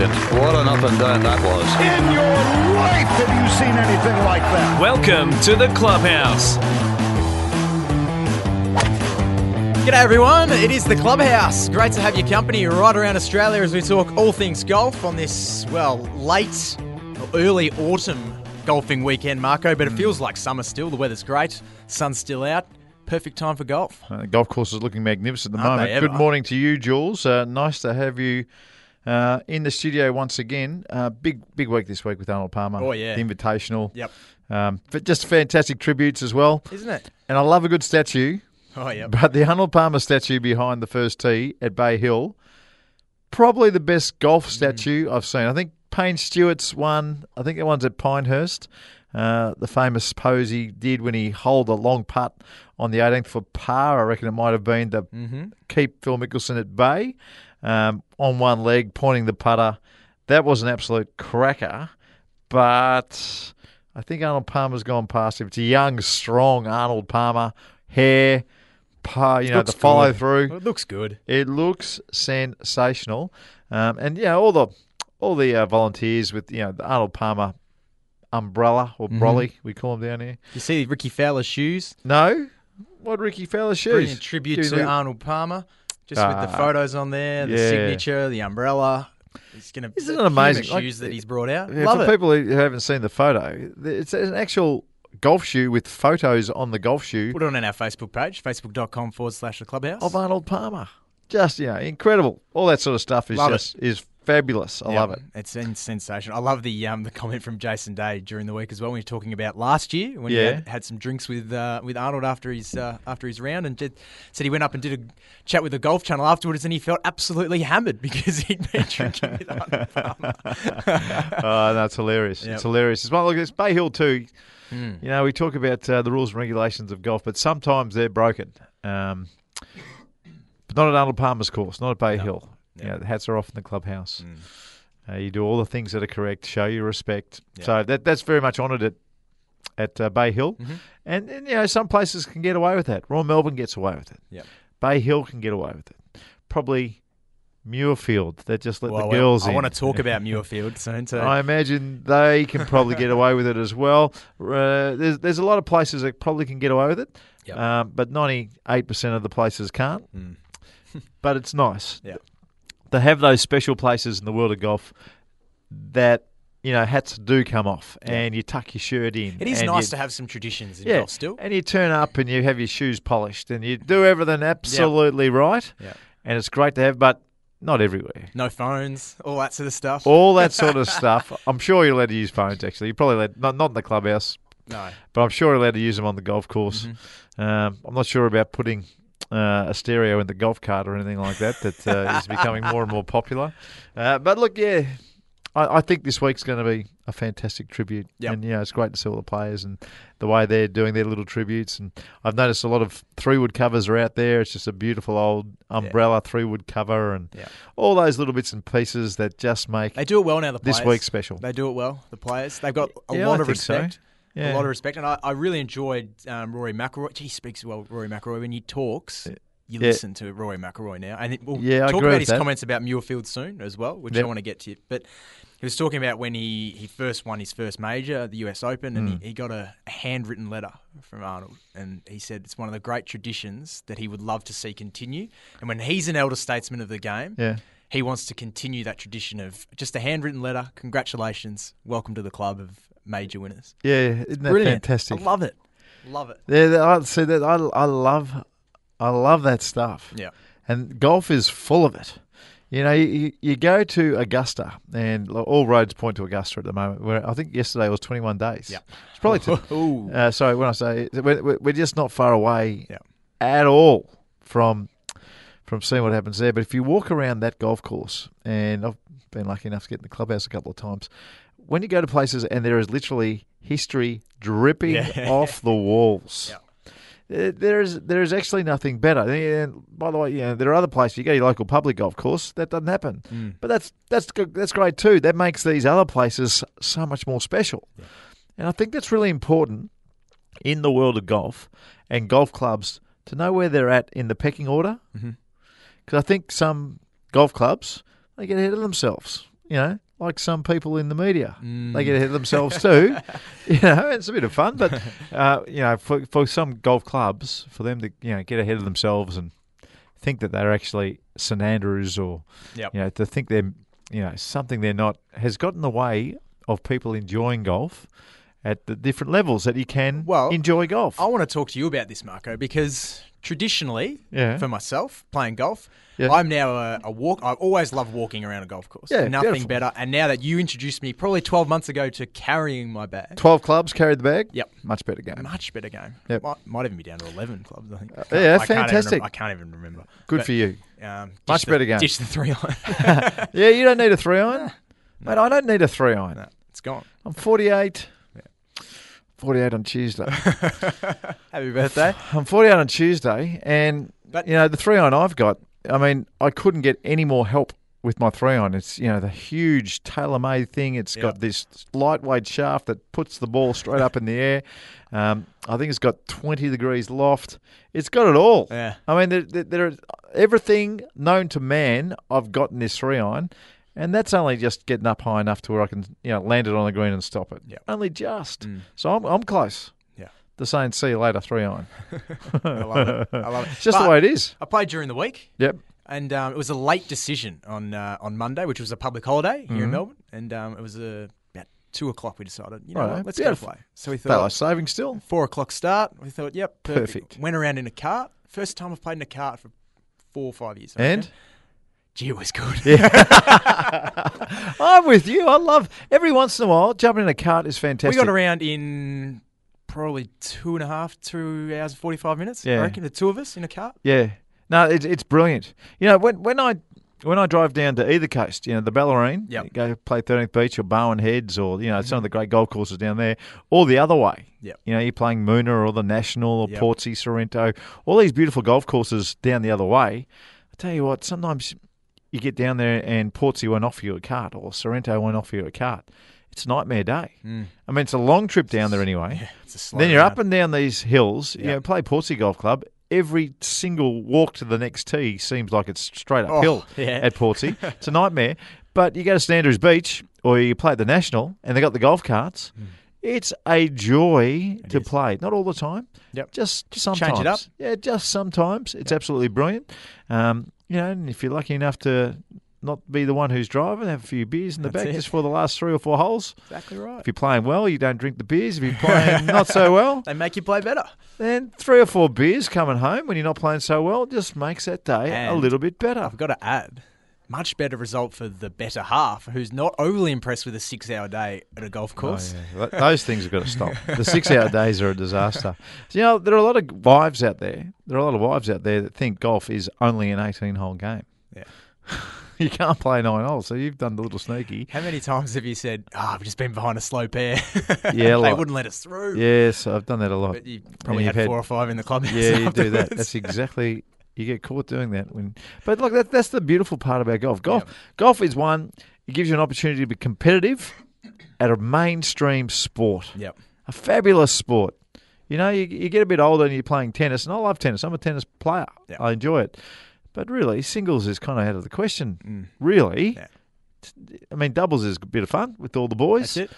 Brilliant. What an up and down that was. In your life have you seen anything like that? Welcome to the clubhouse. G'day everyone, it is the Clubhouse. Great to have your company right around Australia as we talk all things golf on this, well, late early autumn golfing weekend, Marco, but it feels like summer still. The weather's great, sun's still out. Perfect time for golf. Uh, the golf course is looking magnificent at the Aren't moment. Good morning to you, Jules. Uh, nice to have you uh, in the studio once again. Uh, big big week this week with Arnold Palmer. Oh, yeah. The Invitational. Yep. Um, f- just fantastic tributes as well. Isn't it? And I love a good statue, Oh, yeah. but the Arnold Palmer statue behind the first tee at Bay Hill, probably the best golf Mm. statue I've seen. I think Payne Stewart's one. I think that one's at Pinehurst. Uh, the famous pose he did when he holed a long putt on the 18th for par. I reckon it might have been to Mm-hmm. keep Phil Mickelson at bay um, on one leg, pointing the putter. That was an absolute cracker. But I think Arnold Palmer's gone past him. It's a young, strong Arnold Palmer. Hair, par, you know, the follow good. through. It looks good. It looks sensational, um, and you know all the all the uh, volunteers with you know the Arnold Palmer umbrella or Mm-hmm. brolly we call them down here. You see Rickie Fowler's shoes? No, what Rickie Fowler's shoes? Brilliant tribute to Arnold Palmer. Just with the Ah, photos on there, the yeah. signature, the umbrella. He's gonna Isn't the it amazing? Like, shoes that he's brought out. Yeah, Love for it. people who haven't seen the photo, it's an actual golf shoe with photos on the golf shoe Put it on our Facebook page, facebook.com forward slash the clubhouse. of Arnold Palmer. Just you know, incredible. All that sort of stuff is Love it. just is fabulous. I Yeah, love it. It's sen- sensational. I love the um, the comment from Jason Day during the week as well when you're talking about last year when he Yeah. had, had some drinks with uh, with Arnold after his uh, after his round and did, said he went up and did a chat with the Golf Channel afterwards and he felt absolutely hammered because he'd been drinking with Arnold Palmer. oh, that's hilarious. Yep. It's hilarious as well. Look, it's Bay Hill too. Hmm. You know, we talk about uh, the rules and regulations of golf, but sometimes they're broken. Um, but not at Arnold Palmer's course, not at Bay Hill. You know, the hats are off in the clubhouse. Hmm. Uh, you do all the things that are correct, show your respect. So that that's very much honoured at at uh, Bay Hill, Mm-hmm. and, and you know some places can get away with that. Royal Melbourne gets away with it. Yep. Bay Hill can get away with it. Probably Muirfield. They just let Well, the girls I in. I want to talk about Muirfield soon too. I imagine they can probably get away with it as well. Uh, there's there's a lot of places that probably can get away with it, Yep. um, but 98 percent of the places can't. but it's nice Yep. To have those special places in the world of golf that you know hats do come off and you tuck your shirt in. it is nice you- to have some traditions in yeah, golf still. and you turn up and you have your shoes polished and you do everything absolutely right. Yep. And it's great to have, but not everywhere. No phones, all that sort of stuff. All that sort of stuff. I'm sure you're allowed to use phones. Actually, you probably allowed, not not in the clubhouse, no. but I'm sure you're allowed to use them on the golf course. Mm-hmm. Um, I'm not sure about putting uh, a stereo in the golf cart or anything like that. That uh, is becoming more and more popular. Uh, but look, yeah, I, I think this week's going to be a fantastic tribute, Yep. and yeah, it's great to see all the players and the way they're doing their little tributes. And I've noticed a lot of three wood covers are out there. It's just a beautiful old umbrella three wood cover, and Yeah. all those little bits and pieces that just make They do it well now. The this week special. They do it well. The players. They've got a Yeah, lot I of respect. so. Yeah. A lot of respect, and I, I really enjoyed um, Rory McIlroy. He speaks well, Rory McIlroy. When he talks, you Yeah. listen to Rory McIlroy now, and it, we'll Yeah, talk about his that. comments about Muirfield soon as well, which Yep. I want to get to. But he was talking about when he, he first won his first major, the US Open, and Mm. he, he got a handwritten letter from Arnold, and he said it's one of the great traditions that he would love to see continue. And when he's an elder statesman of the game, Yeah. he wants to continue that tradition of just a handwritten letter. Congratulations, welcome to the club of major winners. Yeah, isn't that Brilliant. fantastic? I love it. Love it. Yeah, that- I see that. I, I love, I love that stuff. Yeah. and golf is full of it. You know, you, you go to Augusta, and lo- all roads point to Augusta at the moment. Where I think yesterday was 21 days. Yeah. it's probably. Ooh. uh, sorry, when I say we're, we're we're just not far away Yeah. at all from from seeing what happens there. But if you walk around that golf course, and I've been lucky enough to get in the clubhouse a couple of times, when you go to places and there is literally history dripping Yeah. off the walls. Uh, There is there is actually nothing better. And by the way, you know, there are other places. You go to your local public golf course, that doesn't happen. Mm. But that's that's that's great too. That makes these other places so much more special. And I think that's really important in the world of golf and golf clubs to know where they're at in the pecking order. Because I think some golf clubs they get ahead of themselves. You know, like some people in the media, they get ahead of themselves too. you know, it's a bit of fun, but uh, you know, for for some golf clubs, for them to you know get ahead of themselves and think that they're actually St Andrews or Yep. you know to think they're you know something they're not has got in the way of people enjoying golf at the different levels that you can Well, enjoy golf. I want to talk to you about this, Marco, because traditionally, Yeah. for myself, playing golf, Yeah. I'm now a, a walk. I've always loved walking around a golf course. Yeah, Nothing beautiful. better. And now that you introduced me probably 12 months ago to carrying my bag, Twelve clubs carried the bag. Yep. much better game. much better game. Yep. Might, might even be down to 11 clubs, I think. I yeah, I can't even fantastic. I can't even remember. Good But, for you. Um, Much the- better game. Ditch the three line. Yeah, you don't need a three iron, mate. I don't need a three iron. no, it's gone. I'm 48. 48 on Tuesday. Happy birthday. I'm 48 on Tuesday, and But- you know the three iron I've got. I mean, I couldn't get any more help with my three iron. It's you know the huge tailor-made thing. It's Yeah. got this lightweight shaft that puts the ball straight up in the air. Um, I think it's got 20 degrees loft. It's got it all. Yeah. I mean, there, there, there everything known to man. I've gotten this three iron. And that's only just getting up high enough to where I can, you know, land it on the green and stop it. Yeah. Only just. Mm. So I'm, I'm close Yeah. to saying see you later, three iron. I love it. I love it. It's just But the way it is. I played during the week. Yep. and um, it was a late decision on uh, on Monday, which was a public holiday here Mm-hmm. in Melbourne, and um, it was uh, about two o'clock. We decided, you know, Righto. what, let's Beautiful. go play. So we thought. Daylight saving still. four o'clock start. We thought, yep, perfect. Perfect. Went around in a cart. First time I've played in a cart for four or five years. I reckon. Gee, it was good. I'm with you. I love every once in a while jumping in a cart is fantastic. we got around in probably two and a half, two hours and forty five minutes. Yeah. I reckon the two of us in a cart. Yeah. No, it's it's brilliant. You know, when when I when I drive down to either coast, you know, the Bellarine, Yep. go play 13th Beach or Barwon Heads or, you know, some of mm-hmm. the great golf courses down there, or the other way. Yep. You know, you're playing Moonah or the National or Yep. Portsea, Sorrento, all these beautiful golf courses down the other way. I tell you what, sometimes you get down there and Portsea won't offer you a cart or Sorrento won't offer you a cart. It's a nightmare day. Mm. I mean, it's a long trip down there anyway. It's a Then you're round. up and down these hills. You know, play Portsea Golf Club. Every single walk to the next tee seems like it's straight uphill Oh, yeah. at Portsea. it's a nightmare. But you go to St Andrews Beach or you play at the National and they got the golf carts. It's a joy to Hmm. is. play. Not all the time. Yep. Just, Just sometimes. change it up. Yeah, just sometimes. It's absolutely brilliant. Um, you know, and if you're lucky enough to not be the one who's driving, have a few beers in the That's back it. just for the last three or four holes. exactly right. If you're playing well, you don't drink the beers. If you're playing not so well, They make you play better. then three or four beers coming home when you're not playing so well just makes that day a little bit better. I've got to add, much better result for the better half, who's not overly impressed with a six-hour day at a golf oh, course. Oh, yeah. Those things have got to stop. The six-hour days are a disaster. So, you know, there are a lot of wives out there. There are a lot of wives out there that think golf is only an 18-hole game. Yeah. You can't play nine holes, so you've done the little sneaky. How many times have you said, "Oh, I've just been behind a slow pair"? Yeah, they wouldn't let us through. Yes, I've done that a lot. but you probably you've had, had- four or five in the club. Yeah, you do that. That's exactly. You get caught doing that when. But look, that, that's the beautiful part about golf. Golf, Yep. golf is one. It gives you an opportunity to be competitive at a mainstream sport. Yep. a fabulous sport. You know, you, you get a bit older and you're playing tennis, and I love tennis. I'm a tennis player. Yeah. I enjoy it. But really, singles is kind of out of the question. Really. Mm. Yeah. I mean, doubles is a bit of fun with all the boys. That's it.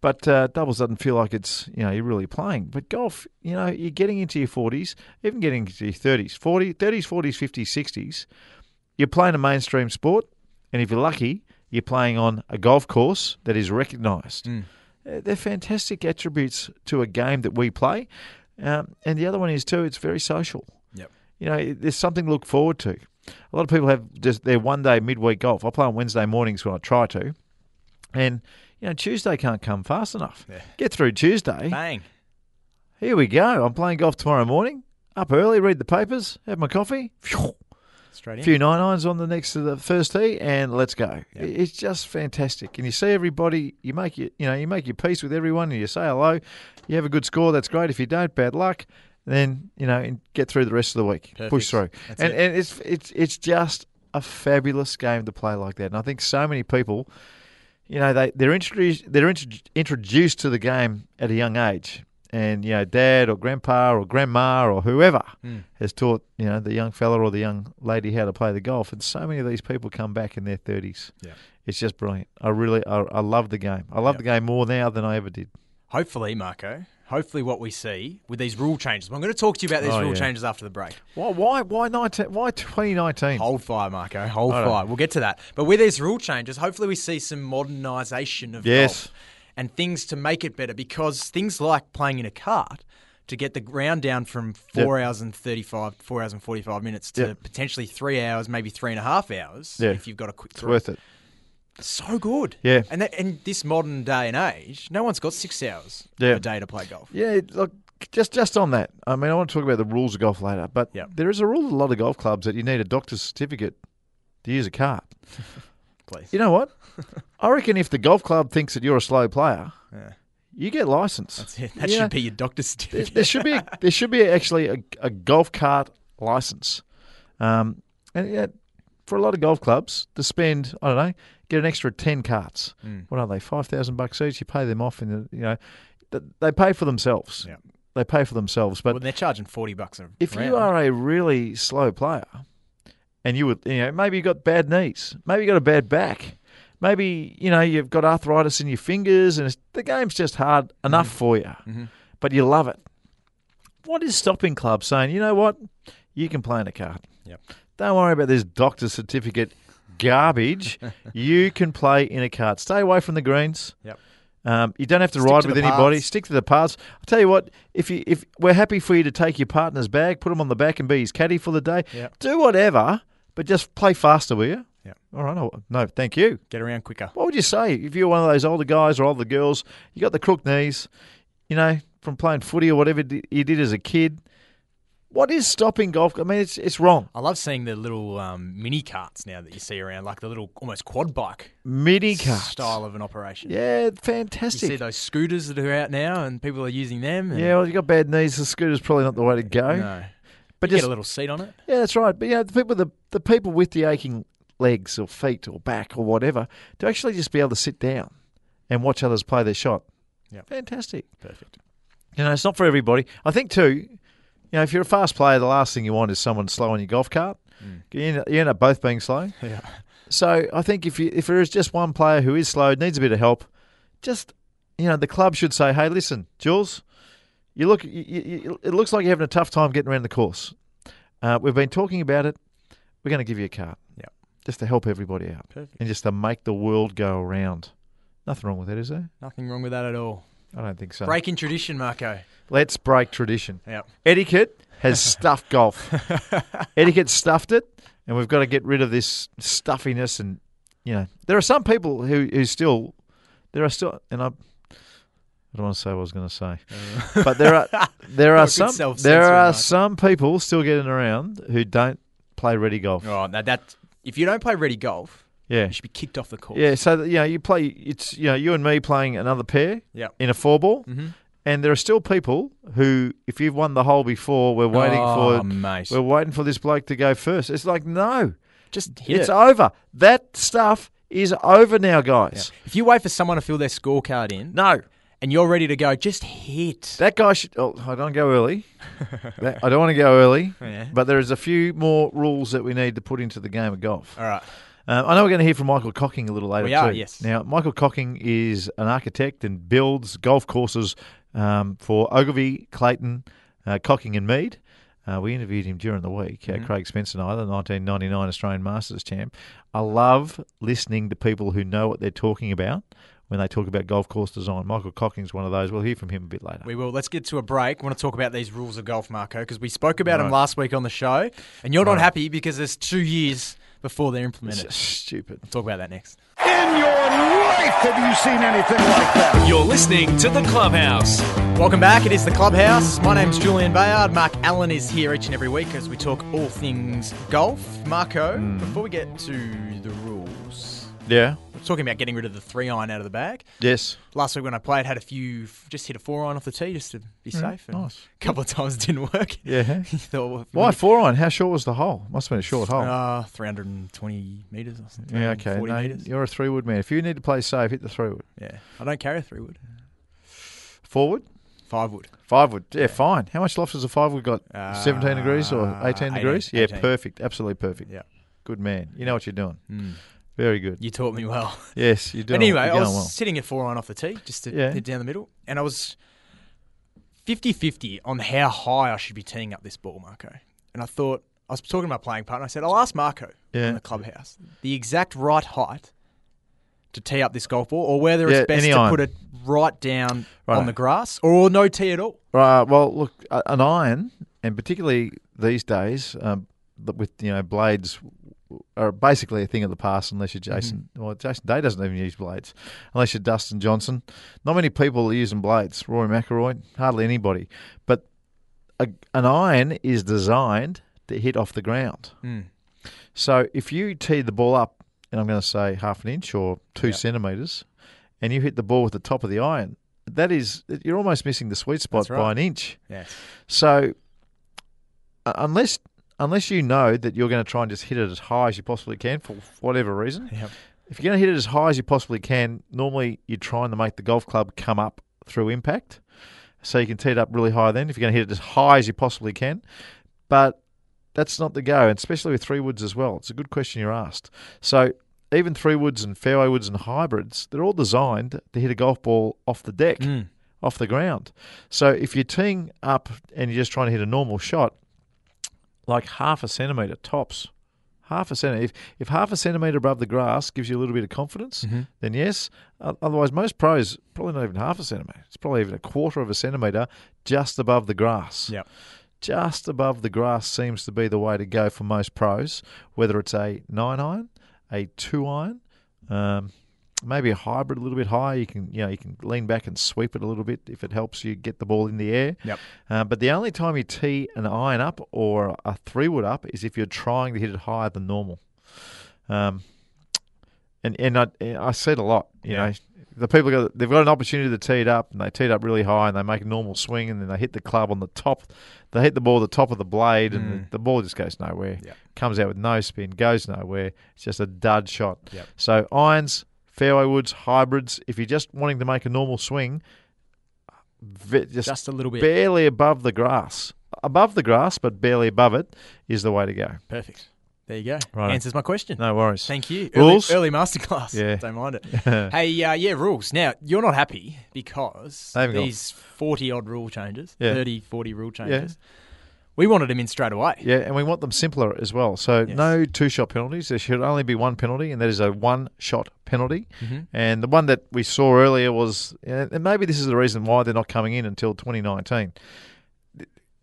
But uh, doubles doesn't feel like it's, you know, you're really playing. But golf, you know, you're getting into your 40s, even getting into your 30s, 40, 30s, 40s, 50s, 60s. You're playing a mainstream sport, and if you're lucky, you're playing on a golf course that is recognised. Mm. Uh, They're fantastic attributes to a game that we play. Um, and the other one is too, it's very social. Yep. You know, there's something to look forward to. A lot of people have just their one day midweek golf. I play on Wednesday mornings when I try to, and you know Tuesday can't come fast enough. Yeah. Get through Tuesday. Bang. Here we go. I'm playing golf tomorrow morning. Up early, read the papers, have my coffee. Phew. Straight A in. few nine irons on the next to the first tee, and let's go. It- It's just fantastic, and you see everybody. You make your, you know, you make your peace with everyone, and you say hello. You have a good score. That's great. If you don't, bad luck. Then you know, and get through the rest of the week. Push through, That's and it. and it's it's it's just a fabulous game to play like that. And I think so many people, you know, they they're introduced they're intro- introduced to the game at a young age. And you know, dad or grandpa or grandma or whoever Hmm. has taught you know the young fella or the young lady how to play the golf, and so many of these people come back in their thirties. Yeah. it's just brilliant. I really, I, I love the game. I love Yeah. the game more now than I ever did. Hopefully, Marco. Hopefully, what we see with these rule changes. I'm going to talk to you about these Oh, rule yeah. changes after the break. Why, why, why nineteen? Why twenty nineteen? Hold fire, Marco. Hold I don't- fire. We'll get to that. But with these rule changes, hopefully we see some modernisation of Yes. golf and things to make it better because things like playing in a cart to get the round down from four hours and 35, four hours and 45 minutes to Yep. potentially three hours, maybe three and a half hours Yeah. if you've got a quick It's worth it. So good. Yeah. And that, in this modern day and age, no one's got six hours Yeah. a day to play golf. Yeah, look, just just on that. I mean, I want to talk about the rules of golf later, but Yep. there is a rule in a lot of golf clubs that you need a doctor's certificate to use a cart. Please. You know what? I reckon if the golf club thinks that you're a slow player, Yeah. you get licensed. That's it. That You know, should be your doctor's certificate. there should be there should be actually a, a golf cart license, um, and yeah, for a lot of golf clubs to spend I don't know get an extra ten carts. Mm. What are they? Five thousand bucks each. You pay them off, and you know they pay for themselves. Yeah. They pay for themselves, but well, they're charging 40 bucks a if round. you are a really slow player, and you would, you know, maybe you've got bad knees, maybe you've got a bad back, maybe you know you've got arthritis in your fingers, and it's, the game's just hard enough for you, Mhm. but you love it. What is stopping clubs saying? You know what? You can play in a cart. Yep. Don't worry about this doctor's certificate garbage. you can play in a cart. Stay away from the greens. Yep. Um, you don't have to Stick ride to with the anybody. paths. Stick to the paths. I'll tell you what. If you if we're happy for you to take your partner's bag, put him on the back, and be his caddy for the day. Yep. Do whatever, but just play faster, will you? Yep. All right. No, no, thank you. Get around quicker. What would you say if you're one of those older guys or older girls? You got the crook knees, you know, from playing footy or whatever you did as a kid. What is stopping golf? I mean, it's it's wrong. I love seeing the little um, mini carts now that you see around, like the little almost quad bike Mini cart style of an operation. Yeah, You see fantastic. those scooters that are out now, and people are using them. And Yeah, well, you got bad knees. The scooter's probably not the way to go. no, But you just get a little seat on it. Yeah, that's right. But yeah, the people the, the people with the aching legs or feet or back or whatever to actually just be able to sit down and watch others play their shot. Yeah. Fantastic. Perfect. You know, it's not for everybody. I think too, you know, if you're a fast player, the last thing you want is someone slow on your golf cart. You, end, you end up both being slow. Yeah. So I think if you if there is just one player who is slow, needs a bit of help, just you know, the club should say, "Hey, listen, Jules, you look, you, you, it looks like you're having a tough time getting around the course. Uh, we've been talking about it. We're going to give you a cart, Yep. just to help everybody out Perfect. and just to make the world go around. Nothing wrong with that, is there? Nothing wrong with that at all. I don't think so. Breaking tradition, Marco. Let's break tradition. Yep. Etiquette has stuffed golf. Etiquette stuffed it, and we've got to get rid of this stuffiness. And you know, there are some people who who still there are still, and I. I don't want to say what I was going to say, but there are there are some there are some people still getting around who don't play ready golf. Oh, now that if you don't play ready golf, Yeah, you should be kicked off the course. yeah. So that, you know, you play. It's you know, you and me playing another pair Yep. in a four ball, Mhm. And there are still people who, if you've won the hole before, we're waiting oh, for mate. we're waiting for this bloke to go first. It's like no, Just hit it's it. over. That stuff is over now, guys. If you wait for someone to fill their scorecard in No, and you're ready to go, just hit. that guy should. Oh, I don't go early. That- I don't want to go early. Yeah. But there is a few more rules that we need to put into the game of golf. All right. Um, I know we're going to hear from Michael Cocking a little later We are, too. yes. Now, Michael Cocking is an architect and builds golf courses um, for Ogilvy, Clayton, uh, Cocking, and Mead. Uh, we interviewed him during the week, Mm-hmm. uh, Craig Spencer and I, the 1999 Australian Masters champ. I love listening to people who know what they're talking about when they talk about golf course design. Michael Cocking's one of those. We'll hear from him a bit later. We will. Let's get to a break. I want to talk about these rules of golf, Marco, because we spoke about them last week on the show, and you're not happy because there's two years before they're implemented. just stupid. We'll talk about that next. In your life have you seen anything like that? You're listening to The Clubhouse. Welcome back. It is the Clubhouse. My name's Julian Bayard. Mark Allen is here each and every week as we talk all things golf. Marco, Mm. before we get to the rules, Yeah. we're talking about getting rid of the three iron out of the bag. Yes. Last week when I played, had a few, just hit a four iron off the tee just to be safe. and nice. A couple of times it didn't work. Yeah. Thought, well, Why four iron? How short was the hole? Must have been a short hole. Uh, 320 metres or something. yeah, okay. 40 No, metres. you're a three wood man. If you need to play safe, hit the three wood. Yeah. I don't carry a three wood. Four wood? Five wood. Five wood. Yeah, fine. How much loft has a five wood got? Uh, 17 degrees or 18, 18, degrees? Yeah, 18. perfect. Absolutely perfect. Yeah. Good man. You know what you're doing. Mm. Very good. You taught me well. Yes, you're doing anyway, I was well. sitting at four iron off the tee just to Yeah. hit down the middle, and I was 50 50 on how high I should be teeing up this ball, Marco. And I thought, I was talking to my playing partner. I said, I'll ask Marco Yeah. in the clubhouse the exact right height to tee up this golf ball, or whether Yeah, it's best to iron. put it right down Righto. on the grass or no tee at all. Right. Well, look, an iron, and particularly these days, um, with you know blades, are basically a thing of the past. Unless you're Jason, well, Jason Day doesn't even use blades. Unless you're Dustin Johnson, not many people are using blades. Rory McIlroy, hardly anybody. But a, an iron is designed to hit off the ground. Mm. So if you tee the ball up, and I'm going to say half an inch or two Yeah. centimetres, and you hit the ball with the top of the iron, that is you're almost missing the sweet spot right. by an inch. Yes. So uh, unless unless you know that you're going to try and just hit it as high as you possibly can for whatever reason, Yep. if you're going to hit it as high as you possibly can, normally you're trying to make the golf club come up through impact. So you can tee it up really high then if you're going to hit it as high as you possibly can. But that's not the go, and especially with three woods as well. It's a good question you're asked. So even three woods and fairway woods and hybrids, they're all designed to hit a golf ball off the deck, Mm. off the ground. So if you're teeing up and you're just trying to hit a normal shot, like half a centimetre tops, half a centimetre. If, if half a centimetre above the grass gives you a little bit of confidence, then yes. Otherwise, most pros probably not even half a centimetre. It's probably even a quarter of a centimetre just above the grass. Yep. Just above the grass seems to be the way to go for most pros, whether it's a nine iron, a two iron, um, maybe a hybrid a little bit higher. You can you know you can lean back and sweep it a little bit if it helps you get the ball in the air. Yep. Uh, but the only time you tee an iron up or a three wood up is if you're trying to hit it higher than normal. Um, and and I, I see it a lot. You Yeah. know, the people got they've got an opportunity to tee it up and they tee it up really high and they make a normal swing and then they hit the club on the top. They hit the ball at the top of the blade and the, the ball just goes nowhere. Yep. Comes out with no spin, goes nowhere. It's just a dud shot. Yep. So irons, fairway woods, hybrids. If you're just wanting to make a normal swing, just, Just a little bit. barely above the grass, above the grass, but barely above it is the way to go. Perfect. There you go. Righto. Answers my question. No worries. Thank you. Rules? Early, early masterclass. Yeah. Don't mind it. hey, uh, yeah, rules. Now, you're not happy because They haven't got- these 40 odd rule changes, Yeah. 30, 40 rule changes, we wanted them in straight away. Yeah, and we want them simpler as well. So Yes. no two shot penalties. There should only be one penalty, and that is a one shot penalty. Mm-hmm. And the one that we saw earlier was, and maybe this is the reason why they're not coming in until 2019.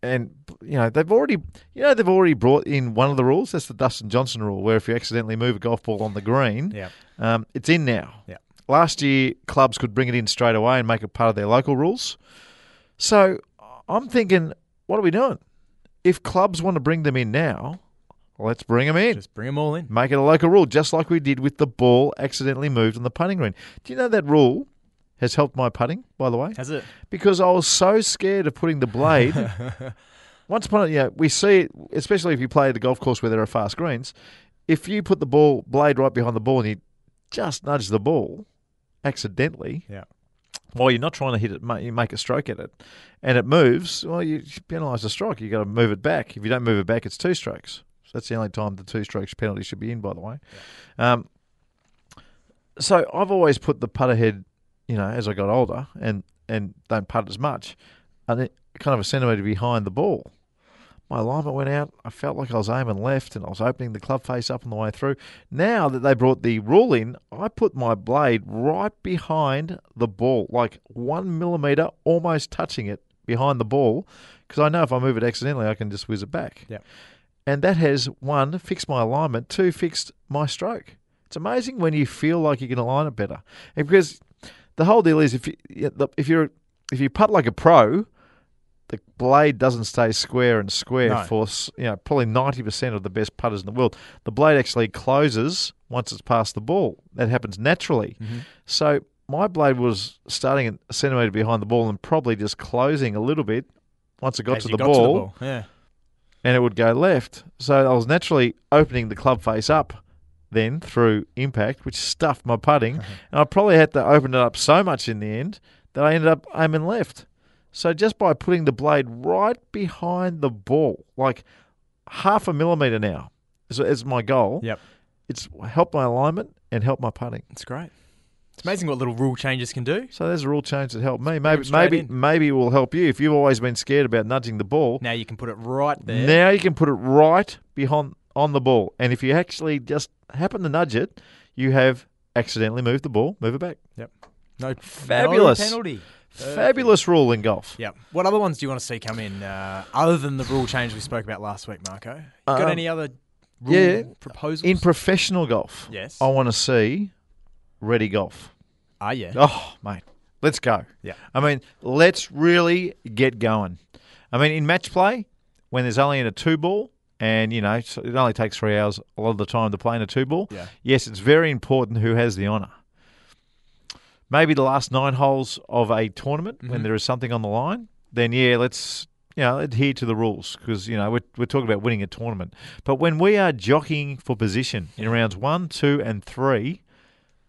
And you know they've already, you know they've already brought in one of the rules. That's the Dustin Johnson rule, where if you accidentally move a golf ball on the green, Yeah. um, it's in now. Yeah. Last year, clubs could bring it in straight away and make it part of their local rules. So I'm thinking, what are we doing? If clubs want to bring them in now, let's bring them in. Just bring them all in. Make it a local rule, just like we did with the ball accidentally moved on the putting green. Do you know that rule has helped my putting, by the way? Has it? Because I was so scared of putting the blade. Once upon a, you know, we see it, especially if you play at a golf course where there are fast greens. If you put the ball blade right behind the ball and you just nudge the ball accidentally, Yeah. While you're not trying to hit it, you make a stroke at it, and it moves. Well, you penalise the strike. You got to move it back. If you don't move it back, it's two strokes. So that's the only time the two strokes penalty should be in. By the way, um, so I've always put the putter head, you know, as I got older, and and don't putt as much, and it, kind of a centimetre behind the ball. My alignment went out. I felt like I was aiming left and I was opening the club face up on the way through. Now that they brought the rule in, I put my blade right behind the ball, like one millimetre, almost touching it behind the ball, because I know if I move it accidentally, I can just whiz it back. Yep. And that has one, fixed my alignment, two, fixed my stroke. It's amazing when you feel like you can align it better. And because the whole deal is if you if you're if you putt like a pro, the blade doesn't stay square and square No. for you know probably ninety percent of the best putters in the world. The blade actually closes once it's past the ball. That happens naturally. Mm-hmm. So my blade was starting a centimetre behind the ball and probably just closing a little bit once it got, to the, got ball, to the ball. Yeah. and it would go left. So I was naturally opening the club face up then through impact, which stuffed my putting. and I probably had to open it up so much in the end that I ended up aiming left. So just by putting the blade right behind the ball, like half a millimetre now is, is my goal. Yep. It's helped my alignment and helped my putting. It's great. It's amazing what little rule changes can do. So there's a rule change that helped me. Maybe maybe in. maybe it will help you if you've always been scared about nudging the ball. Now you can put it right there. Now you can put it right behind on the ball, and if you actually just happen to nudge it, you have accidentally moved the ball. Move it back. Yep. No Fabulous. no penalty. Fabulous rule in golf. Yeah. What other ones do you want to see come in uh, other than the rule change we spoke about last week, Marco? You got Um, any other rule yeah. proposals? In professional golf, yes. I want to see ready golf. ah, yeah. Oh, mate, let's go. Yeah. I mean, let's really get going. I mean, in match play, when there's only in a two ball, and you know so it only takes three hours a lot of the time to play in a two ball. Yeah. Yes, it's very important who has the honour. Maybe the last nine holes of a tournament Mm-hmm. when there is something on the line, then yeah, let's you know adhere to the rules because you know we're we're talking about winning a tournament. But when we are jockeying for position in rounds one, two, and three,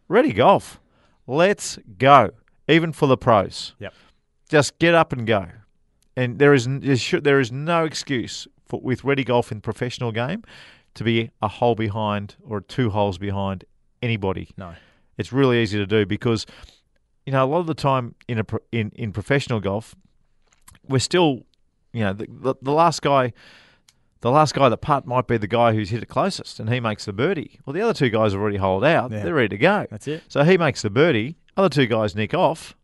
ready golf. Let's go. Even for the pros. Yep. Just get up and go. And there is, there is no excuse for with ready golf in professional game to be a hole behind or two holes behind anybody. No. It's really easy to do because you know a lot of the time in a in in professional golf we're still you know the, the, the last guy the last guy that putt might be the guy who's hit it closest and he makes the birdie. Well, the other two guys have already holed out. Yeah. They're ready to go. That's it. So he makes the birdie. Other two guys nick off.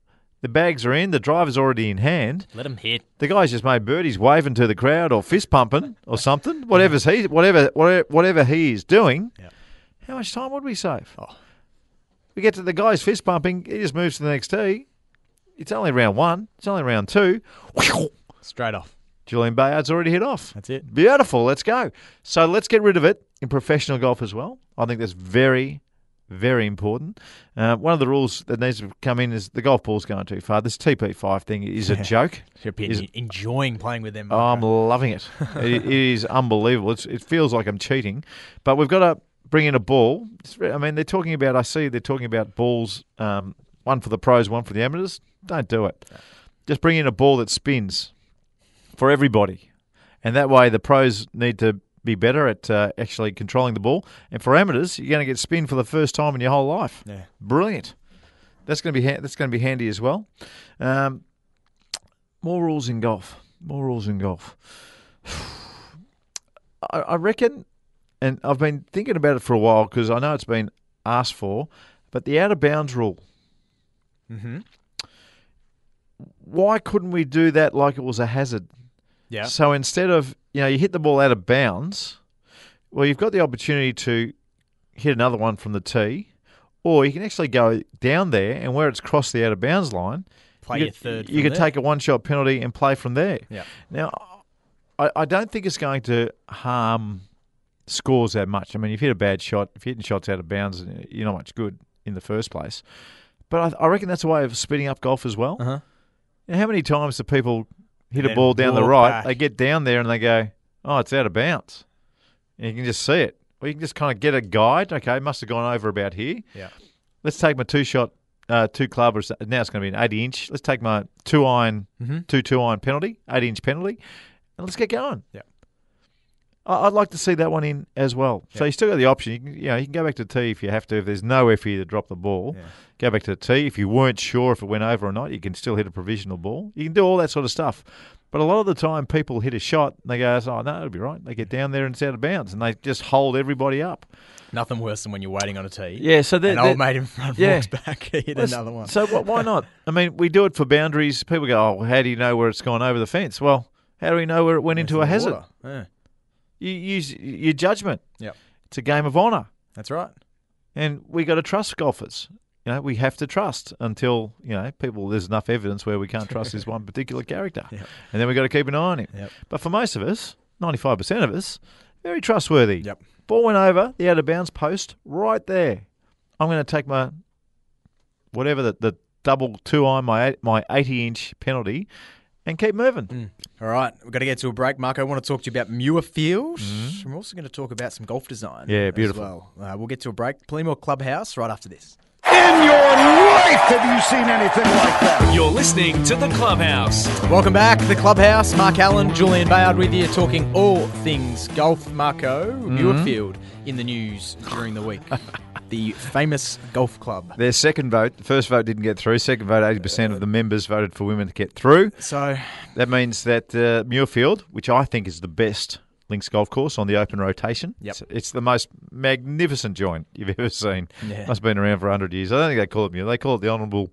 The bags are in. The driver's already in hand. Let him hit. The guy's just made birdies, waving to the crowd or fist pumping or something. Whatever's he, whatever, whatever, whatever he is doing. Yep. How much time would we save? Oh. We get to the guy's fist pumping. He just moves to the next tee. It's only round one. It's only round two. Straight off. Julian Bayard's already hit off. That's it. Beautiful. Let's go. So let's get rid of it in professional golf as well. I think that's very, very important. Uh, one of the rules that needs to come in is the golf ball's going too far. This TP5 thing is a joke. Is- enjoying playing with them. Oh, I'm loving it. it. It is unbelievable. It's, it feels like I'm cheating, but we've got to bring in a ball. I mean, they're talking about. I see they're talking about balls. Um, one for the pros, one for the amateurs. Don't do it. Just bring in a ball that spins for everybody, and that way the pros need to be better at uh, actually controlling the ball. And for amateurs, you're going to get spin for the first time in your whole life. Yeah. Brilliant. That's going to be ha- that's going to be handy as well. Um, more rules in golf. More rules in golf. I, I reckon, and I've been thinking about it for a while because I know it's been asked for, but the out of bounds rule. Mm-hmm. Why couldn't we do that like it was a hazard? Yeah. So instead of you know you hit the ball out of bounds, well you've got the opportunity to hit another one from the tee, or you can actually go down there and where it's crossed the out of bounds line, Play you your could, third. You could take a one shot penalty and play from there. Yeah. Now, I, I don't think it's going to harm scores that much. I mean, if you hit a bad shot, if you're hitting shots out of bounds, you're not much good in the first place. But I, I reckon that's a way of speeding up golf as well. Uh-huh. You know, how many times do people hit a ball down the right? back. They get down there and they go, "Oh, it's out of bounds," and you can just see it. Or you can just kind of get a guide. Okay, must have gone over about here. Yeah. Let's take my two shot, uh, two club. Or, now it's going to be an eighty inch. Let's take my two iron, Mhm. two two iron penalty, eight inch penalty, and let's get going. Yeah. I- I'd like to see that one in as well. So you still got the option. You can, you know, you can go back to tee if you have to. If there's nowhere for you to drop the ball, go back to the tee. If you weren't sure if it went over or not, you can still hit a provisional ball. You can do all that sort of stuff. But a lot of the time, people hit a shot and they go, "Oh no, it'll be right." They get down there and it's out of bounds, and they just hold everybody up. Nothing worse than when you're waiting on a tee. Yeah, so that An old mate in front yeah. walks back, he hit Let's- another one. So why not? I mean, we do it for boundaries. People go, "Oh, how do you know where it's gone over the fence?" Well, how do we know where it went into a It's hazard? Yeah, You use your judgment. Yep. It's a game of honour. that's right. and we got to trust golfers. You know, we have to trust until you know people. There's enough evidence where we can't trust this one particular character, Yep. and then we have got to keep an eye on him. Yep. But for most of us, 95 percent of us, very trustworthy. Yep. Ball went over the out of bounds post right there. I'm going to take my whatever the, the double two iron my my 80 inch penalty, and keep moving. All right, we've got to get to a break, Marco. I want to talk to you about Muirfield. We're also going to talk about some golf design. Yeah, as beautiful. well. Uh, we'll get to a break. Plymore Clubhouse right after this. In your life have you seen anything like that? You're listening to The Clubhouse. Welcome back, the Clubhouse. Mark Allen, Julian Bayard with you, talking all things golf. Marco Mm-hmm. Muirfield in the news during the week. the famous golf club. Their second vote, the first vote didn't get through. Second vote, 80% of the members voted for women to get through. So, That means that uh, Muirfield, which I think is the best links golf course on the open rotation, Yep. it's, it's the most magnificent joint you've ever seen. Yeah. Must have been around for 100 years. I don't think they call it Muir. They call it the Honourable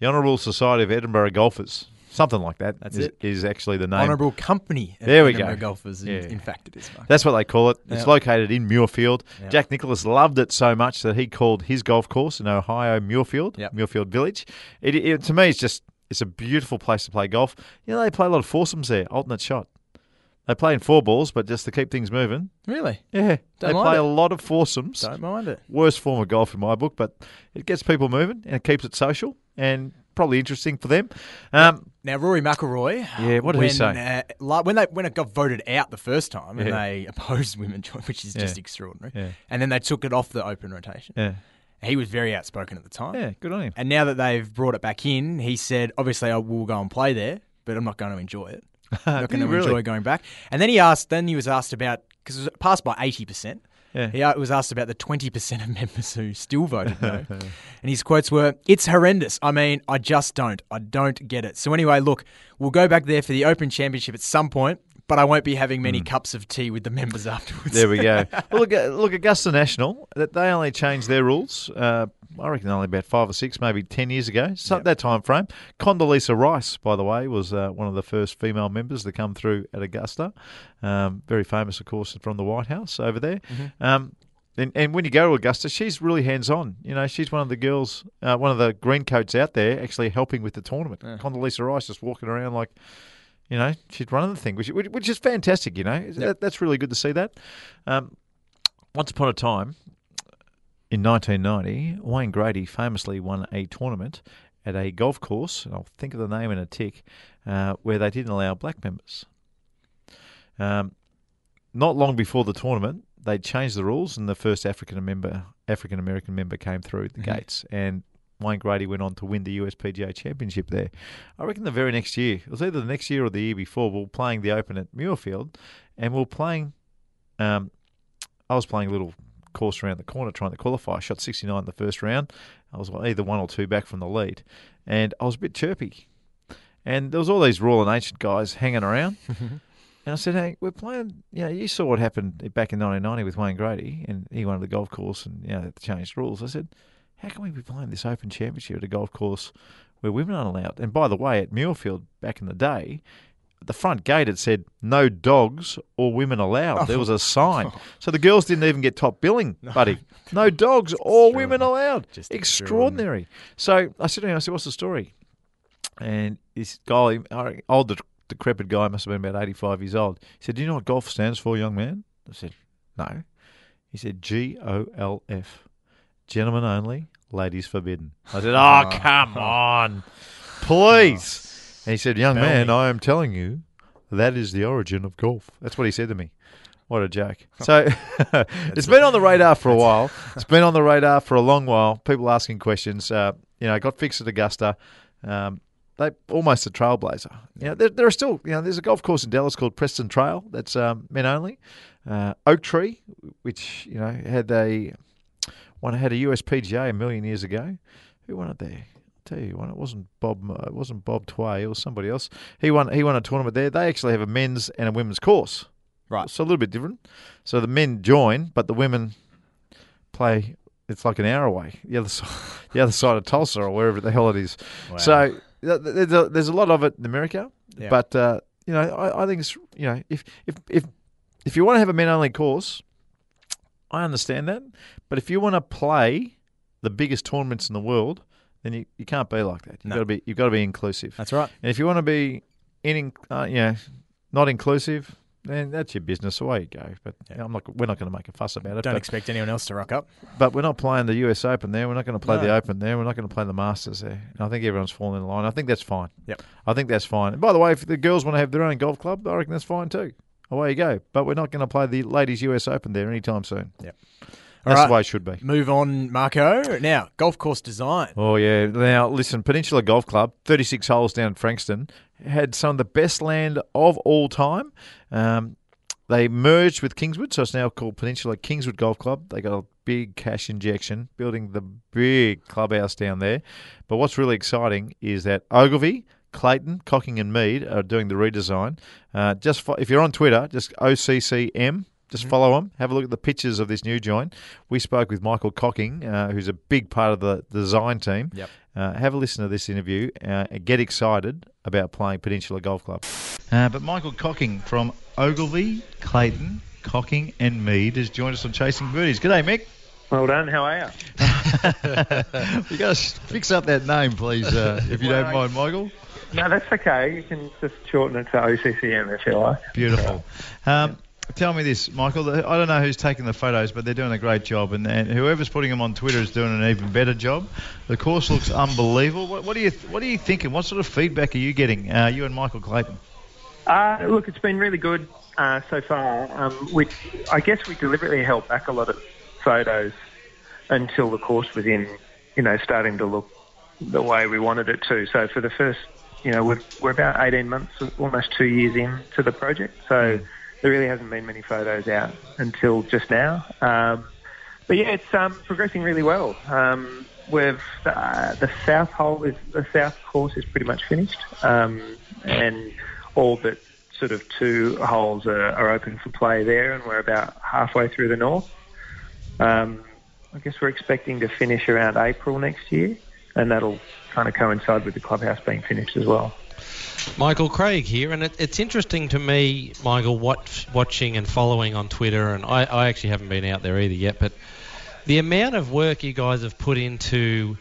the Honourable Society of Edinburgh Golfers. Something like that. That's is- it. is actually the name. Honourable Company. of There we go. Golfers, in, Yeah. in fact, it is. Mark. That's what they call it. It's Yep. located in Muirfield. Yep. Jack Nicklaus loved it so much that he called his golf course in Ohio Muirfield, Yep. Muirfield Village. It, it, to me, it's just it's a beautiful place to play golf. You know, they play a lot of foursomes there, alternate shot. They play in four balls, but just to keep things moving. Really? Yeah, Don't they play it. a lot of foursomes. Don't mind it. Worst form of golf in my book, but it gets people moving and it keeps it social and probably interesting for them. Um, Now, Rory McIlroy. Yeah, what did he when, say? Uh, when they when it got voted out the first time, and Yeah. they opposed women which is just Yeah. extraordinary, Yeah. and then they took it off the open rotation. yeah, He was very outspoken at the time. yeah, good on him. And now that they've brought it back in, he said, obviously, I will go and play there, but I'm not going to enjoy it. I'm not going to really? enjoy going back. And then he asked, then he was asked about, because it was passed by 80%. Yeah. He was asked about the 20% of members who still voted no. and his quotes were, It's horrendous. I mean, I just don't. I don't get it. So, anyway, look, we'll go back there for the Open Championship at some point, but I won't be having many cups of tea with the members afterwards. There we go. well, look, uh, look, Augusta National, that they only changed their rules. Uh, I reckon only about five or six, maybe ten years ago. So that time frame. Condoleezza Rice, by the way, was uh, one of the first female members to come through at Augusta. Um, very famous, of course, from the White House over there. Um, and, and when you go to Augusta, she's really hands on. You know, she's one of the girls, uh, one of the green coats out there, actually helping with the tournament. Condoleezza Rice just walking around like you know, she's running the thing, which which, which is fantastic. You know, that, that's really good to see that. Um, once upon a time, in 1990, Wayne Grady famously won a tournament at a golf course, and I'll think of the name in a tick, uh, where they didn't allow black members. Um, not long before the tournament, they changed the rules, and the first African member, African American member, came through the gates, and Wayne Grady went on to win the USPGA Championship there. I reckon the very next year, it was either the next year or the year before, we were playing the Open at Muirfield, and we were playing. Um, I was playing a little course around the corner trying to qualify. I shot 69 in the first round. I was either one or two back from the lead, and I was a bit chirpy. And there was all these Royal and Ancient guys hanging around. And I said, "Hey, we're playing. You know, you saw what happened back in 1990 with Wayne Grady, and he won the golf course, and you know, they changed rules." I said, "How can we be playing this Open Championship at a golf course where women aren't allowed?" And by the way, at Muirfield back in the day, the front gate it said "No dogs or women allowed." There was a sign, so the girls didn't even get top billing, buddy. No dogs or women allowed. Just extraordinary. So I said to him, "I said, what's the story?" And this guy, old de- decrepit guy, must have been about 85 years old. He said, Do you know what golf stands for, young man? I said, No. He said, G O L F. Gentlemen only, ladies forbidden. I said, Oh, come on. Please. And he said, Young man, I am telling you, that is the origin of golf. That's what he said to me. What a joke. So it's been on the radar for a while. It's been on the radar for a long while. People asking questions. Uh, you know, got fixed at Augusta. Um, they almost a trailblazer. You know, there, there are still, you know, there's a golf course in Dallas called Preston Trail that's um, men only. uh, Oak Tree, which you know had a one had a USPGA a million years ago. Who won it there? tell you one. It wasn't Bob. It wasn't Bob Tway. It was somebody else. He won. He won a tournament there. They actually have a men's and a women's course. Right. So a little bit different. So the men join, but the women play. It's like an hour away, the other side, the other side of Tulsa or wherever the hell it is. So th- th- there's a, there's a lot of it in America, Yeah. but uh, you know I, I think it's you know if if if if you want to have a men only course, I understand that. But if you want to play the biggest tournaments in the world, then you, you can't be like that. You've No. got to be you've got to be inclusive. That's right. And if you want to be in, uh, you know, not inclusive, then that's your business. Away you go. But you know, I'm not. We're not going to make a fuss about it. Don't but, expect anyone else to rock up. but we're not playing the US Open there. We're not going to play the Open there. We're not going to play the Masters there. And I think everyone's falling in line. I think that's fine. Yep. I think that's fine. And by the way, if the girls want to have their own golf club, I reckon that's fine too. Away you go. But we're not going to play the ladies US Open there anytime soon. Yep. That's right. the way it should be. Move on, Marco. Now, golf course design. Oh yeah. Now listen, Peninsula Golf Club, thirty-six holes down in Frankston, had some of the best land of all time. Um, they merged with Kingswood, so it's now called Peninsula Kingswood Golf Club. They got a big cash injection, building the big clubhouse down there. But what's really exciting is that Ogilvy, Clayton, Cocking, and Mead are doing the redesign. Uh, just fo- if you're on Twitter, just OCCM. Just follow them. Have a look at the pictures of this new joint. We spoke with Michael Cocking, uh, who's a big part of the design team. Yep. Uh, have a listen to this interview uh, and get excited about playing Peninsula Golf Club. Uh, but Michael Cocking from Ogilvy, Clayton, Cocking, and Mead has joined us on Chasing Birdies. G'day, Mick. Well done. How are you? you got to fix up that name, please, uh, if you don't mind, Michael. No, that's okay. You can just shorten it to OCCM if you like. Beautiful. Um, tell me this, Michael. I don't know who's taking the photos, but they're doing a great job, and, and whoever's putting them on Twitter is doing an even better job. The course looks unbelievable. What, what are you What are you thinking? What sort of feedback are you getting? Uh, you and Michael Clayton. Uh, look, it's been really good uh, so far. Um, we, I guess we deliberately held back a lot of photos until the course was in, you know, starting to look the way we wanted it to. So for the first, you know, we're, we're about 18 months, almost two years into the project. So there really hasn't been many photos out until just now. Um, but yeah, it's um, progressing really well. Um, we've uh, the south hole is the south course is pretty much finished, um, and all but sort of two holes are, are open for play there, and we're about halfway through the north. Um, I guess we're expecting to finish around April next year, and that'll kind of coincide with the clubhouse being finished as well. Michael Craig here, and it, it's interesting to me, Michael, what, watching and following on Twitter, and I, I actually haven't been out there either yet, but the amount of work you guys have put into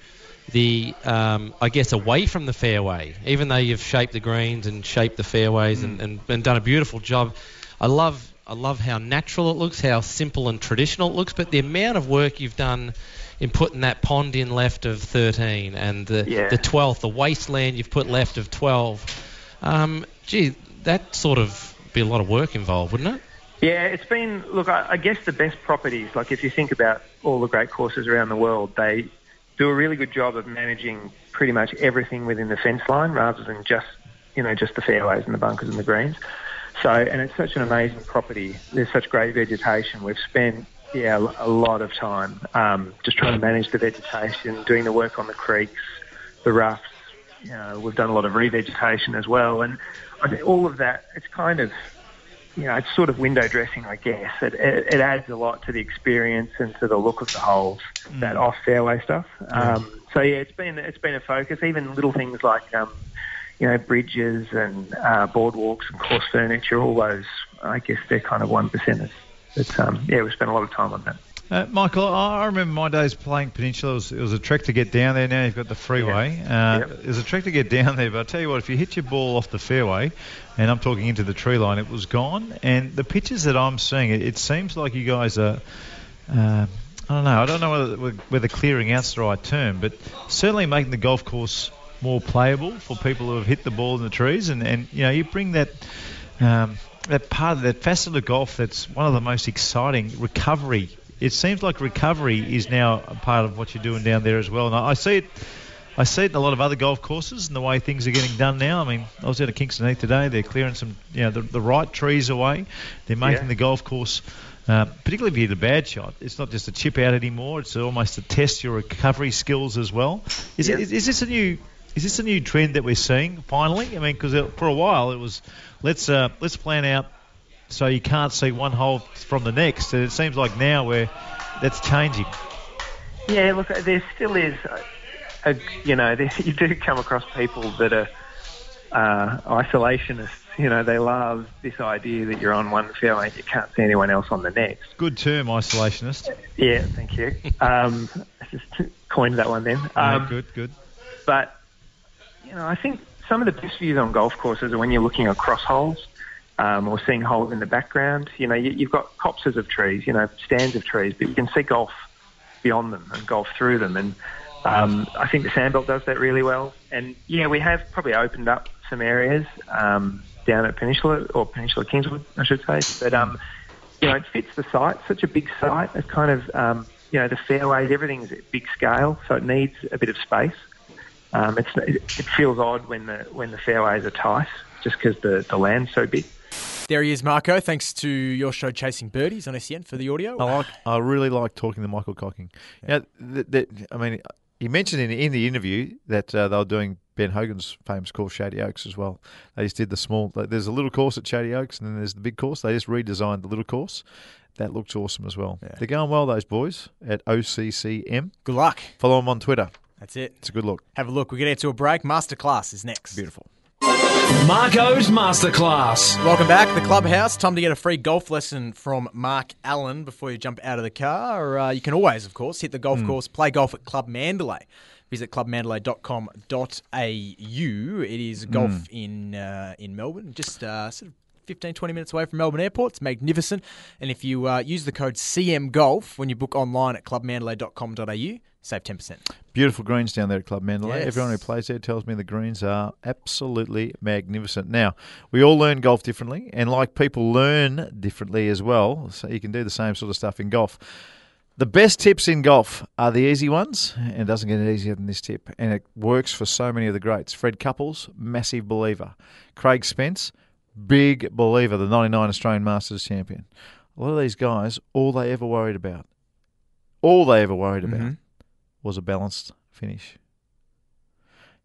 the, um, I guess, away from the fairway, even though you've shaped the greens and shaped the fairways and, and, and done a beautiful job. I love, I love how natural it looks, how simple and traditional it looks, but the amount of work you've done in putting that pond in left of 13 and the, Yeah. the 12th, the wasteland you've put left of 12. Um, gee, that sort of be a lot of work involved, wouldn't it? Yeah, it's been, look, I, I guess the best properties, like if you think about all the great courses around the world, they do a really good job of managing pretty much everything within the fence line rather than just, you know, just the fairways and the bunkers and the greens. So, and it's such an amazing property. There's such great vegetation. We've spent, yeah, a lot of time um, just trying to manage the vegetation, doing the work on the creeks, the roughs. You know, we've done a lot of revegetation as well. And I think all of that, it's kind of, you know, it's sort of window dressing, I guess. It, it, it adds a lot to the experience and to the look of the holes, that off fairway stuff. Um, so yeah, it's been it's been a focus. Even little things like um, you know bridges and uh, boardwalks and course furniture, all those. I guess they're kind of one percenters. But um, yeah, we spent a lot of time on that. Uh, Michael, I remember my days playing Peninsula. It was, it was a trek to get down there. Now you've got the freeway. Uh, Yep. It was a trek to get down there, but I tell you what, if you hit your ball off the fairway, and I'm talking into the tree line, it was gone. And the pictures that I'm seeing, it, it seems like you guys are. Uh, I don't know. I don't know whether, whether clearing out's the right term, but certainly making the golf course more playable for people who have hit the ball in the trees, and, and you know you bring that um, that part of that facet of golf that's one of the most exciting recovery. It seems like recovery is now a part of what you're doing down there as well. And I I see it. I see it in a lot of other golf courses and the way things are getting done now. I mean, I was out at Kingston Heath today. They're clearing some, you know, the, the right trees away. They're making Yeah. the golf course, uh, particularly if you hit a bad shot, it's not just a chip out anymore. It's almost to test your recovery skills as well. Is, Yeah. it, is, is this a new? Is this a new trend that we're seeing finally? I mean, because for a while it was, let's uh, let's plan out so you can't see one hole from the next, and it seems like now we're that's changing. Yeah, look, there still is, a, a, you know, there, you do come across people that are uh, isolationists. You know, they love this idea that you're on one fairway and you can't see anyone else on the next. Good term, isolationist. Yeah, thank you. Um, I just coined that one then. Yeah, Um, good, good. But, you know, I think some of the best views on golf courses are when you're looking across holes um, or seeing holes in the background. You know, you, you've got copses of trees, you know, stands of trees, but you can see golf beyond them and golf through them. And um, I think the Sandbelt does that really well. And, yeah, we have probably opened up some areas um, down at Peninsula, or Peninsula Kingswood, I should say. But, um, you know, it fits the site, such a big site. It's kind of, um, you know, the fairways, everything's at big scale, so it needs a bit of space. Um, it's, it, it feels odd when the when the fairways are tight, just because the, the land's so big. There he is, Marco. Thanks to your show, Chasing Birdies on SEN for the audio. I like. I really like talking to Michael Cocking. Yeah. th- th- I mean, he mentioned in, in the interview that uh, they were doing Ben Hogan's famous course, Shady Oaks, as well. They just did the small. There's a little course at Shady Oaks, and then there's the big course. They just redesigned the little course. That looks awesome as well. They're going well, those boys at OCCM. Good luck. Follow them on Twitter. That's it. It's a good look. Have a look. We're going to get to a break. Masterclass is next. Beautiful. Marco's Masterclass. Welcome back, the clubhouse. Time to get a free golf lesson from Mark Allen before you jump out of the car. Uh, you can always, of course, hit the golf course, play golf at Club Mandalay. Visit clubmandalay.com.au. It is golf in uh, in Melbourne, just uh, sort of 15, 20 minutes away from Melbourne Airport. It's magnificent. And if you uh, use the code CM Golf when you book online at clubmandalay.com.au, save 10%. Beautiful greens down there at Club Mandalay. Yes. Everyone who plays there tells me the greens are absolutely magnificent. Now, we all learn golf differently, and like people learn differently as well, so you can do the same sort of stuff in golf. The best tips in golf are the easy ones, and it doesn't get any easier than this tip, and it works for so many of the greats. Fred Couples, massive believer. Craig Spence, big believer, the 99 Australian Masters champion. A lot of these guys, all they ever worried about, all they ever worried about Mhm. Was a balanced finish.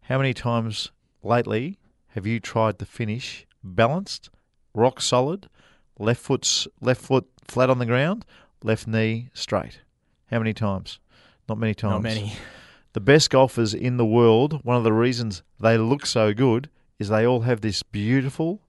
How many times lately have you tried to finish balanced, rock solid, left foot left foot flat on the ground, left knee straight? How many times? Not many times. Not many. The best golfers in the world, one of the reasons they look so good is they all have this beautiful,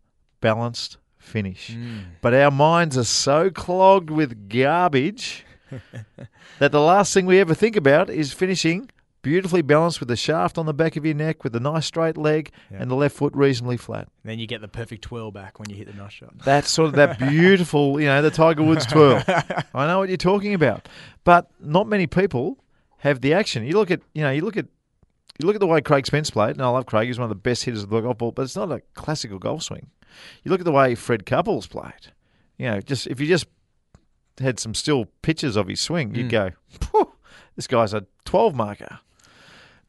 balanced finish. Hmm. But our minds are so clogged with garbage that the last thing we ever think about is finishing beautifully balanced with the shaft on the back of your neck, with a nice straight leg, and the left foot reasonably flat. Then you get the perfect twirl back when you hit the nice shot. That's sort of that beautiful, you know, the Tiger Woods twirl. I know what you're talking about, but not many people have the action. You look at, you know, you look at, you look at the way Craig Spence played, and I love Craig. He's one of the best hitters of the golf ball, but it's not a classical golf swing. You look at the way Fred Couples played. You know, just if you just had some still pictures of his swing, you'd mm. go, "Phew, this guy's a 12 marker.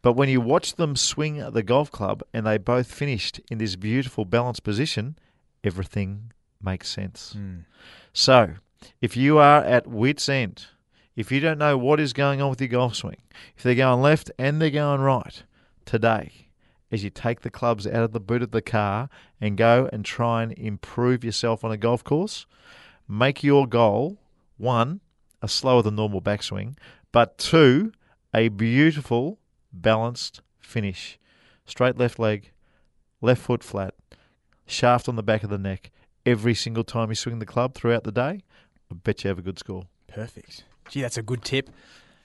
But when you watch them swing the golf club and they both finished in this beautiful balanced position, everything makes sense. Mm. So, if you are at wit's end, if you don't know what is going on with your golf swing, if they're going left and they're going right, today, as you take the clubs out of the boot of the car and go and try and improve yourself on a golf course, make your goal one, a slower than normal backswing, but two, a beautiful, balanced finish. Straight left leg, left foot flat, shaft on the back of the neck. Every single time you swing the club throughout the day, I bet you have a good score. Perfect. Gee, that's a good tip.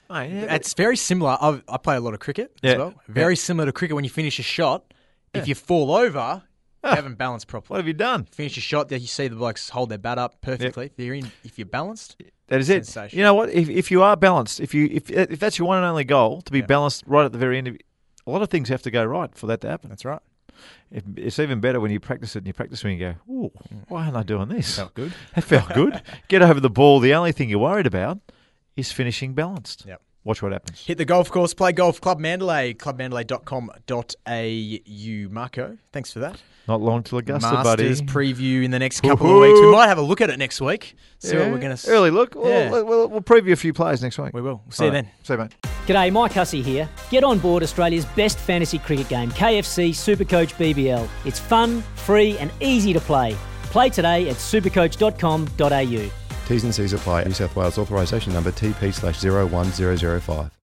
Mate, yeah, It's very similar. I've, I play a lot of cricket Yeah. as well. Very similar to cricket when you finish a shot. If you fall over, you ah. haven't balanced properly. What have you done? Finish your shot, you see the blokes hold their bat up perfectly. If you're in, if you're balanced, That is it. You know what? If, if you are balanced, if you if if that's your one and only goal to be balanced right at the very end of a lot of things have to go right for that to happen. that's right. It, it's even better when you practice it and you practice when you go, "Ooh, mm. why aren't I doing this?" Felt good. That felt good. Get over the ball. The only thing you're worried about is finishing balanced. Yep. watch what happens. Hit the golf course, play golf, Club Mandalay, clubmandalay.com.au. Marco, thanks for that. Not long till Augusta, Masters buddy. preview in the next couple of weeks. We might have a look at it next week. See what we're going to Early look. We'll, Yeah. we'll, we'll preview a few players next week. We will. See you All right. then. See you, mate. G'day, Mike Hussey here. Get on board Australia's best fantasy cricket game, KFC Supercoach BBL. It's fun, free, and easy to play. Play today at supercoach.com.au. T's and C's apply. New South Wales authorisation number TP slash 01005.